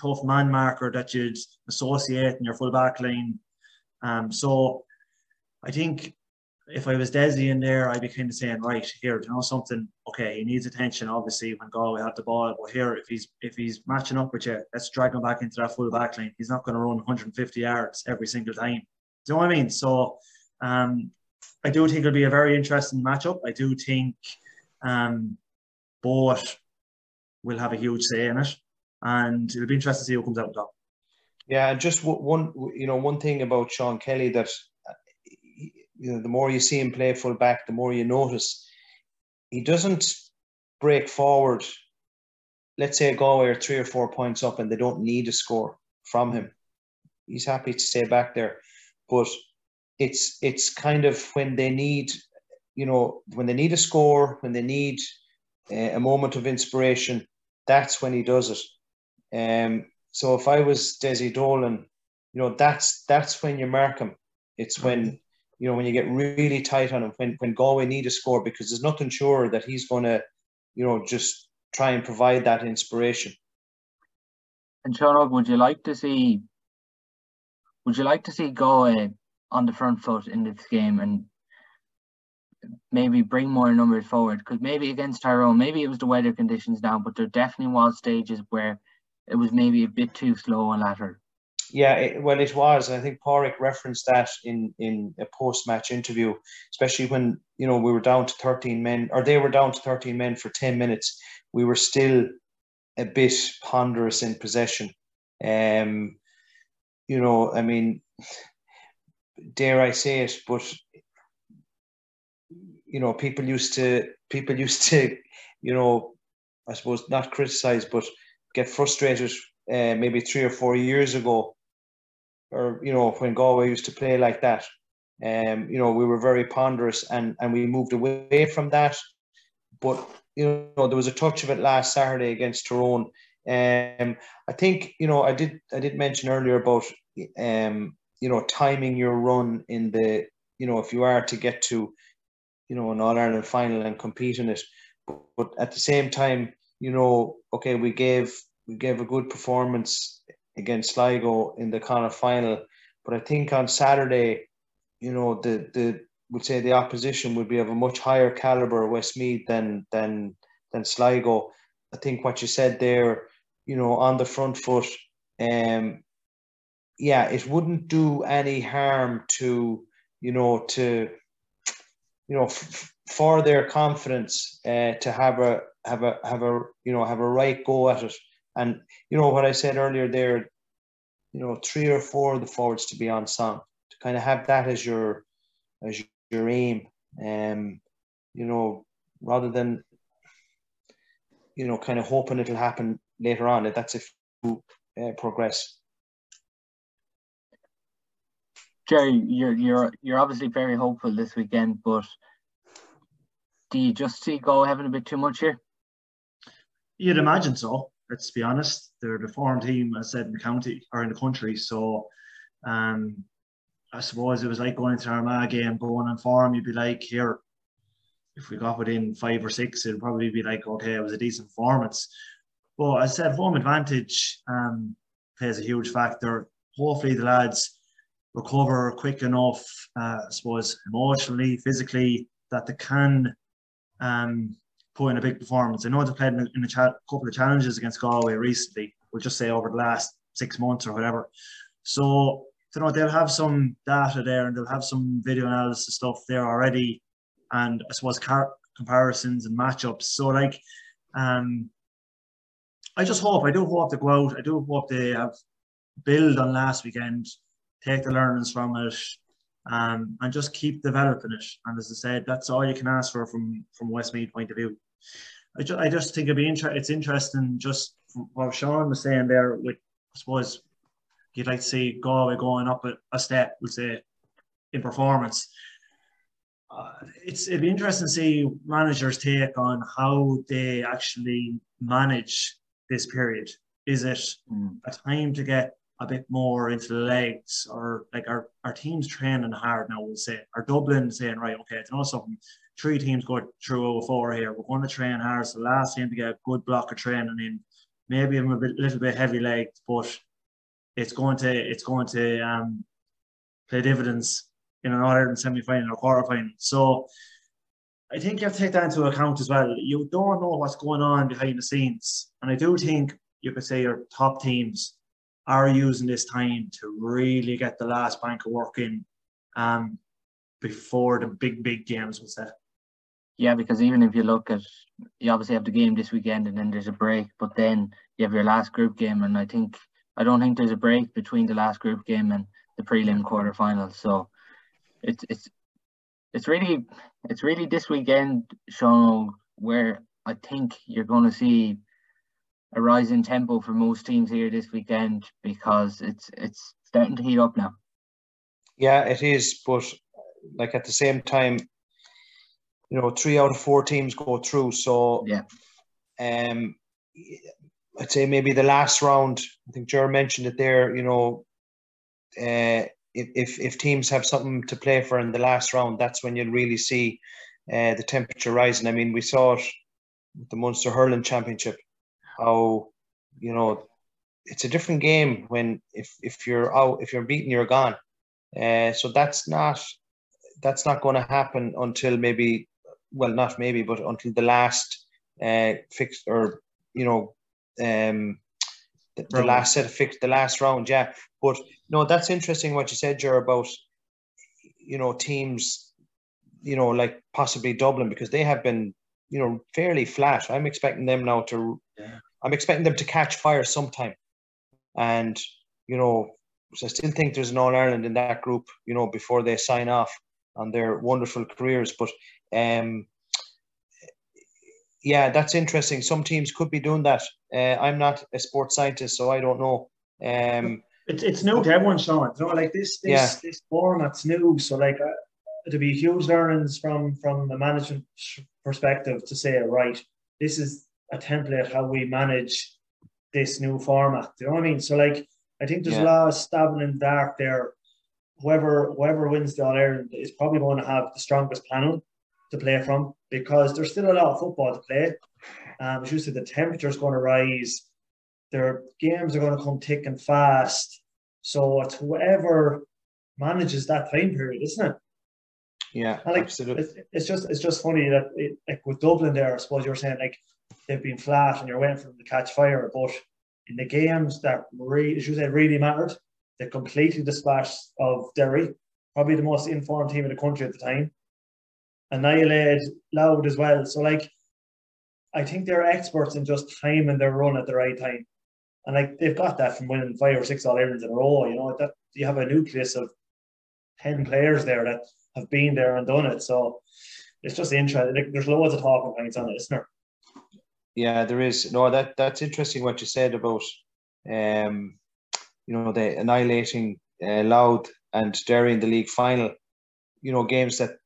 tough man marker that you'd associate in your full back line? Um, so I think if I was Dessie in there, I'd be kind of saying, right here, you know something? Okay, he needs attention, obviously, when Galway have the ball. But here, if he's if he's matching up with you, let's drag him back into that full back line. He's not going to run 150 yards every single time. Do you know what I mean? So, um, I do think it'll be a very interesting matchup. I do think um, both will have a huge say in it, and it'll be interesting to see who comes out top. Yeah, just one, you know, one thing about Sean Kelly that you know, the more you see him play full back, the more you notice he doesn't break forward. Let's say Galway are three or four points up and they don't need a score from him. He's happy to stay back there. But it's it's kind of when they need, you know, when they need a score, when they need uh, a moment of inspiration, that's when he does it. Um, so if I was Dessie Dolan, you know, that's that's when you mark him. It's when you know, when you get really tight on him, when, when Galway need a score, because there's nothing sure that he's going to, you know, just try and provide that inspiration. And Sean, would you like to see, would you like to see Galway on the front foot in this game and maybe bring more numbers forward? Because maybe against Tyrone, maybe it was the weather conditions now, but there definitely was stages where it was maybe a bit too slow on latter. Yeah, it, well, it was. I think Pádraic referenced that in in a post match interview, especially when you know we were down to thirteen men, or they were down to thirteen men for ten minutes. We were still a bit ponderous in possession. Um, you know, I mean, dare I say it, but you know, people used to people used to, you know, I suppose not criticize, but get frustrated uh, maybe three or four years ago or you know when Galway used to play like that. Um, you know, we were very ponderous and and we moved away from that. But you know, there was a touch of it last Saturday against Tyrone. Um, I think you know I did I did mention earlier about um, you know timing your run in the you know if you are to get to you know an All Ireland final and compete in it, but, but at the same time you know okay we gave we gave a good performance against Sligo in the of final, but I think on Saturday you know the the would say the opposition would be of a much higher caliber Westmeath than than than Sligo. I think what you said there you know, on the front foot. Um, yeah, it wouldn't do any harm to, you know, to, you know, f- for their confidence uh, to have a have a have a you know have a right go at it. And you know what I said earlier there, you know, three or four of the forwards to be on song to kind of have that as your as your aim. Um, you know, rather than you know, kind of hoping it'll happen later on. That's if you uh, progress. Jerry, you're you're you're obviously very hopeful this weekend, but do you just see Go having a bit too much here? You'd imagine so. Let's be honest. They're the form team, as I said, in the county or in the country. So, um, I suppose it was like going into Armagh game, going on form. You'd be like, here, if we got within five or six, it'd probably be like, okay, it was a decent performance. But as I said, home advantage um, plays a huge factor. Hopefully, the lads recover quick enough, uh, I suppose, emotionally, physically, that they can um, put in a big performance. I know they've played in a, in a cha- couple of challenges against Galway recently, we'll just say over the last six months or whatever. So, you know, they'll have some data there and they'll have some video analysis stuff there already. And I suppose car- comparisons and matchups. So, like, um, I just hope, I do hope to go out. I do hope they have build on last weekend, take the learnings from it, um, and just keep developing it. And as I said, that's all you can ask for from from Westmeath point of view. I, ju- I just think it'd be inter- it's interesting just what Sean was saying there with I suppose you'd like to see Galway going up a, a step, we'll say, in performance. Uh, it's it'd be interesting to see managers take on how they actually manage this period? Is it mm. a time to get a bit more into the legs or like our, our teams training hard now, we'll say. Our Dublin saying, right, okay, it's not something three teams go through over 04 here. We're going to train hard. So the last team to get a good block of training in. Maybe I'm a bit, little bit heavy legged, but it's going to it's going to um, play dividends in an Ireland semi final or quarter final. So I think you have to take that into account as well. You don't know what's going on behind the scenes. And I do think you could say your top teams are using this time to really get the last bank of work in um, before the big, big games, we'll say. Yeah, because even if you look at, you obviously have the game this weekend and then there's a break, but then you have your last group game. And I think, I don't think there's a break between the last group game and the prelim quarterfinals. So it's, it's, it's really it's really this weekend, Sean, where I think you're going to see a rise in tempo for most teams here this weekend because it's it's starting to heat up now. Yeah, it is, but like at the same time, you know, three out of four teams go through. So yeah, um, I'd say maybe the last round. I think Jer mentioned it there. You know, uh, if if teams have something to play for in the last round, that's when you'll really see uh, the temperature rising. I mean, we saw it with the Munster Hurling Championship, how you know it's a different game when if if you're out if you're beaten you're gone. Uh, so that's not that's not going to happen until maybe well not maybe but until the last uh fixed or you know um the, the last set of fix the last round yeah but no, that's interesting what you said, Jer, about you know teams, you know, like possibly Dublin because they have been, you know, fairly flat. I'm expecting them now to, yeah. I'm expecting them to catch fire sometime, and you know, so I still think there's an All Ireland in that group, you know, before they sign off on their wonderful careers. But um, yeah, that's interesting. Some teams could be doing that. Uh, I'm not a sports scientist, so I don't know. Um, it's it's new to everyone, Sean. You know, like this this Yeah. this format's new, so like uh, it'll be huge learnings from from the management perspective to say, right, this is a template how we manage this new format. Do you know what I mean? So like, I think there's Yeah. a lot of stabbing in the dark there. Whoever whoever wins the All Ireland is probably going to have the strongest panel to play from because there's still a lot of football to play. Um, as you said, the temperature's going to rise. Their games are going to come thick and fast. So it's whoever manages that time period, isn't it? Yeah, And like, absolutely. it's, it's just it's just funny that it, like with Dublin there, I suppose you're saying like they've been flat and you're waiting for them to catch fire, but in the games that really, as you said, really mattered, they completely dispatched of Derry, probably the most informed team in the country at the time, annihilated Louth as well. So like, I think they're experts in just timing their run at the right time, and like they've got that from winning five or six All Irelands in a row. You know that you have a nucleus of ten players there that have been there and done it. So it's just interesting. There's loads of talking points on it, isn't there? Yeah, there is. No, that that's interesting what you said about, um, you know, the annihilating uh, Louth and Derry in the league final. You know, games that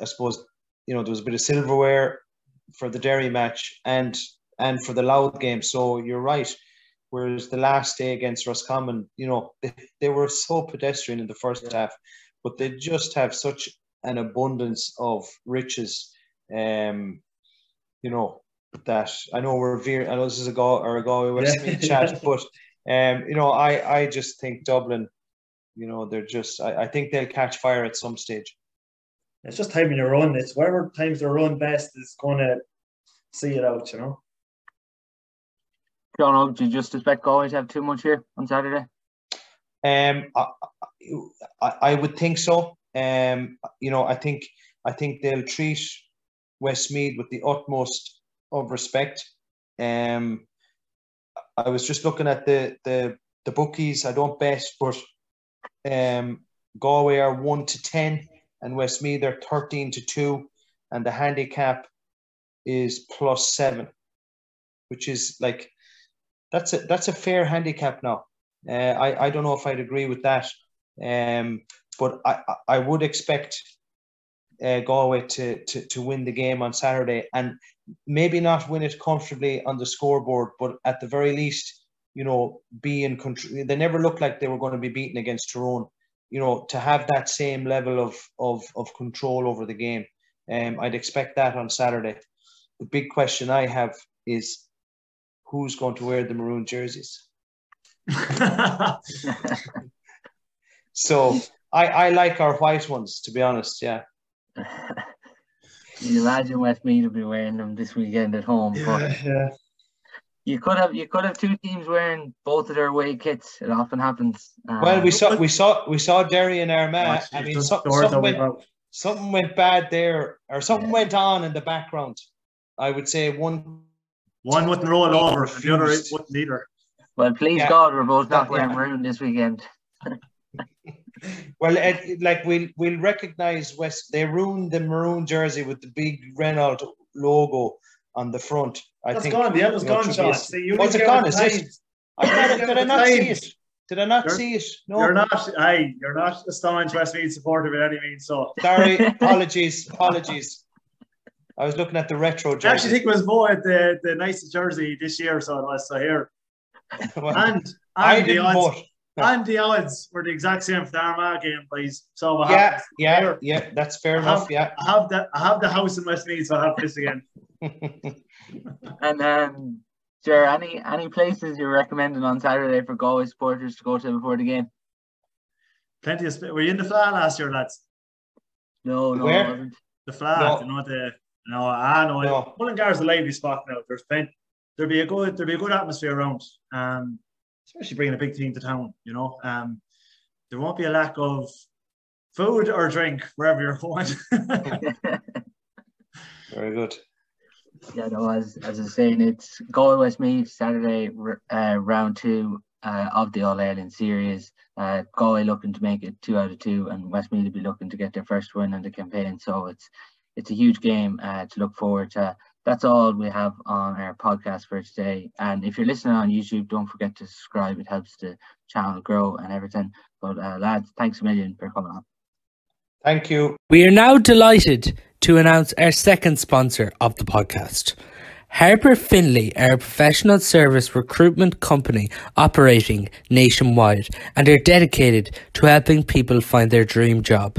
I suppose you know there was a bit of silverware for the Derry match and and for the Louth game. So you're right. Whereas the last day against Roscommon, you know, they, they were so pedestrian in the first half, but they just have such an abundance of riches. Um, you know, that I know we're veer. I know this is a go or a Galway Westmeath Yeah. chat, but um, you know, I I just think Dublin, you know, they're just. I, I think they'll catch fire at some stage. It's just timing your run. It's whatever times they run best is going to see it out, you know. John, do you just expect Galway to have too much here on Saturday? Um, I, I, I would think so. Um, you know, I think I think they'll treat Westmeath with the utmost of respect. Um, I was just looking at the the the bookies. I don't bet, but um, Galway are one to ten, and Westmeath are thirteen to two, and the handicap is plus seven, which is like that's a that's a fair handicap now. Uh, I I don't know if I'd agree with that, um, but I I- I would expect uh, Galway to, to to win the game on Saturday and maybe not win it comfortably on the scoreboard, but at the very least, you know, be in control. They never looked like they were going to be beaten against Tyrone. You know, to have that same level of of of control over the game, um, I'd expect that on Saturday. The big question I have is who's going to wear the maroon jerseys. So I, I like our white ones, to be honest. Yeah. you imagine Westmeath will be wearing them this weekend at home, but yeah, yeah. You could have you could have two teams wearing both of their away kits. It often happens. Uh, well, we saw we saw we saw Derry and Armagh. Watch, I mean, just some, something went we something went bad there, or something Yeah. went on in the background. I would say one. One wouldn't roll over, and the other wouldn't either. well, please Yeah. God, we're both not Yeah. wearing maroon this weekend. Well, it, like we'll we'll recognize West. They ruined the maroon jersey with the big Renault logo on the front. I That's think gone. The yellow's gone, Sean. See, you Was need it gone? Is times. I thought, did I not see it? Did I not You're- see it? No. You're not. Hey, you're not a staunch Westmeath supporter by any means. So Sorry, apologies, apologies. I was looking at the retro I jersey. actually think it was voted the, the nicest jersey this year. So it was. So here and and I didn't odds vote. And the odds were the exact same for the Armagh game, boys. So what Yeah, happens? yeah, Here, yeah. That's fair I enough. have- Yeah. I have the I have the house in Westmeath, so I have this again. And um, sure, any any places you're recommending on Saturday for Galway supporters to go to before the game? Plenty of. Sp- were you in the flat last year, lads? No, no, Where? I wasn't. The flat, No. you know the no, I know. No. Mullingar's a lively spot now. There's plenty. There'll be a good. There'll be a good atmosphere around. Um, especially bringing a big team to town. You know, um, there won't be a lack of food or drink wherever you're going. Very good. Yeah, no, as as I was saying, it's Galway Westmeath Saturday, uh, round two uh, of the All Ireland series. Uh, Galway looking to make it two out of two, and Westmeath will be looking to get their first win in the campaign. So it's it's a huge game uh, to look forward to. That's all we have on our podcast for today. And if you're listening on YouTube, don't forget to subscribe. It helps the channel grow and everything. But uh, lads, thanks a million for coming on. Thank you. We are now delighted to announce our second sponsor of the podcast. Harper Finley are a professional service recruitment company operating nationwide and are dedicated to helping people find their dream job.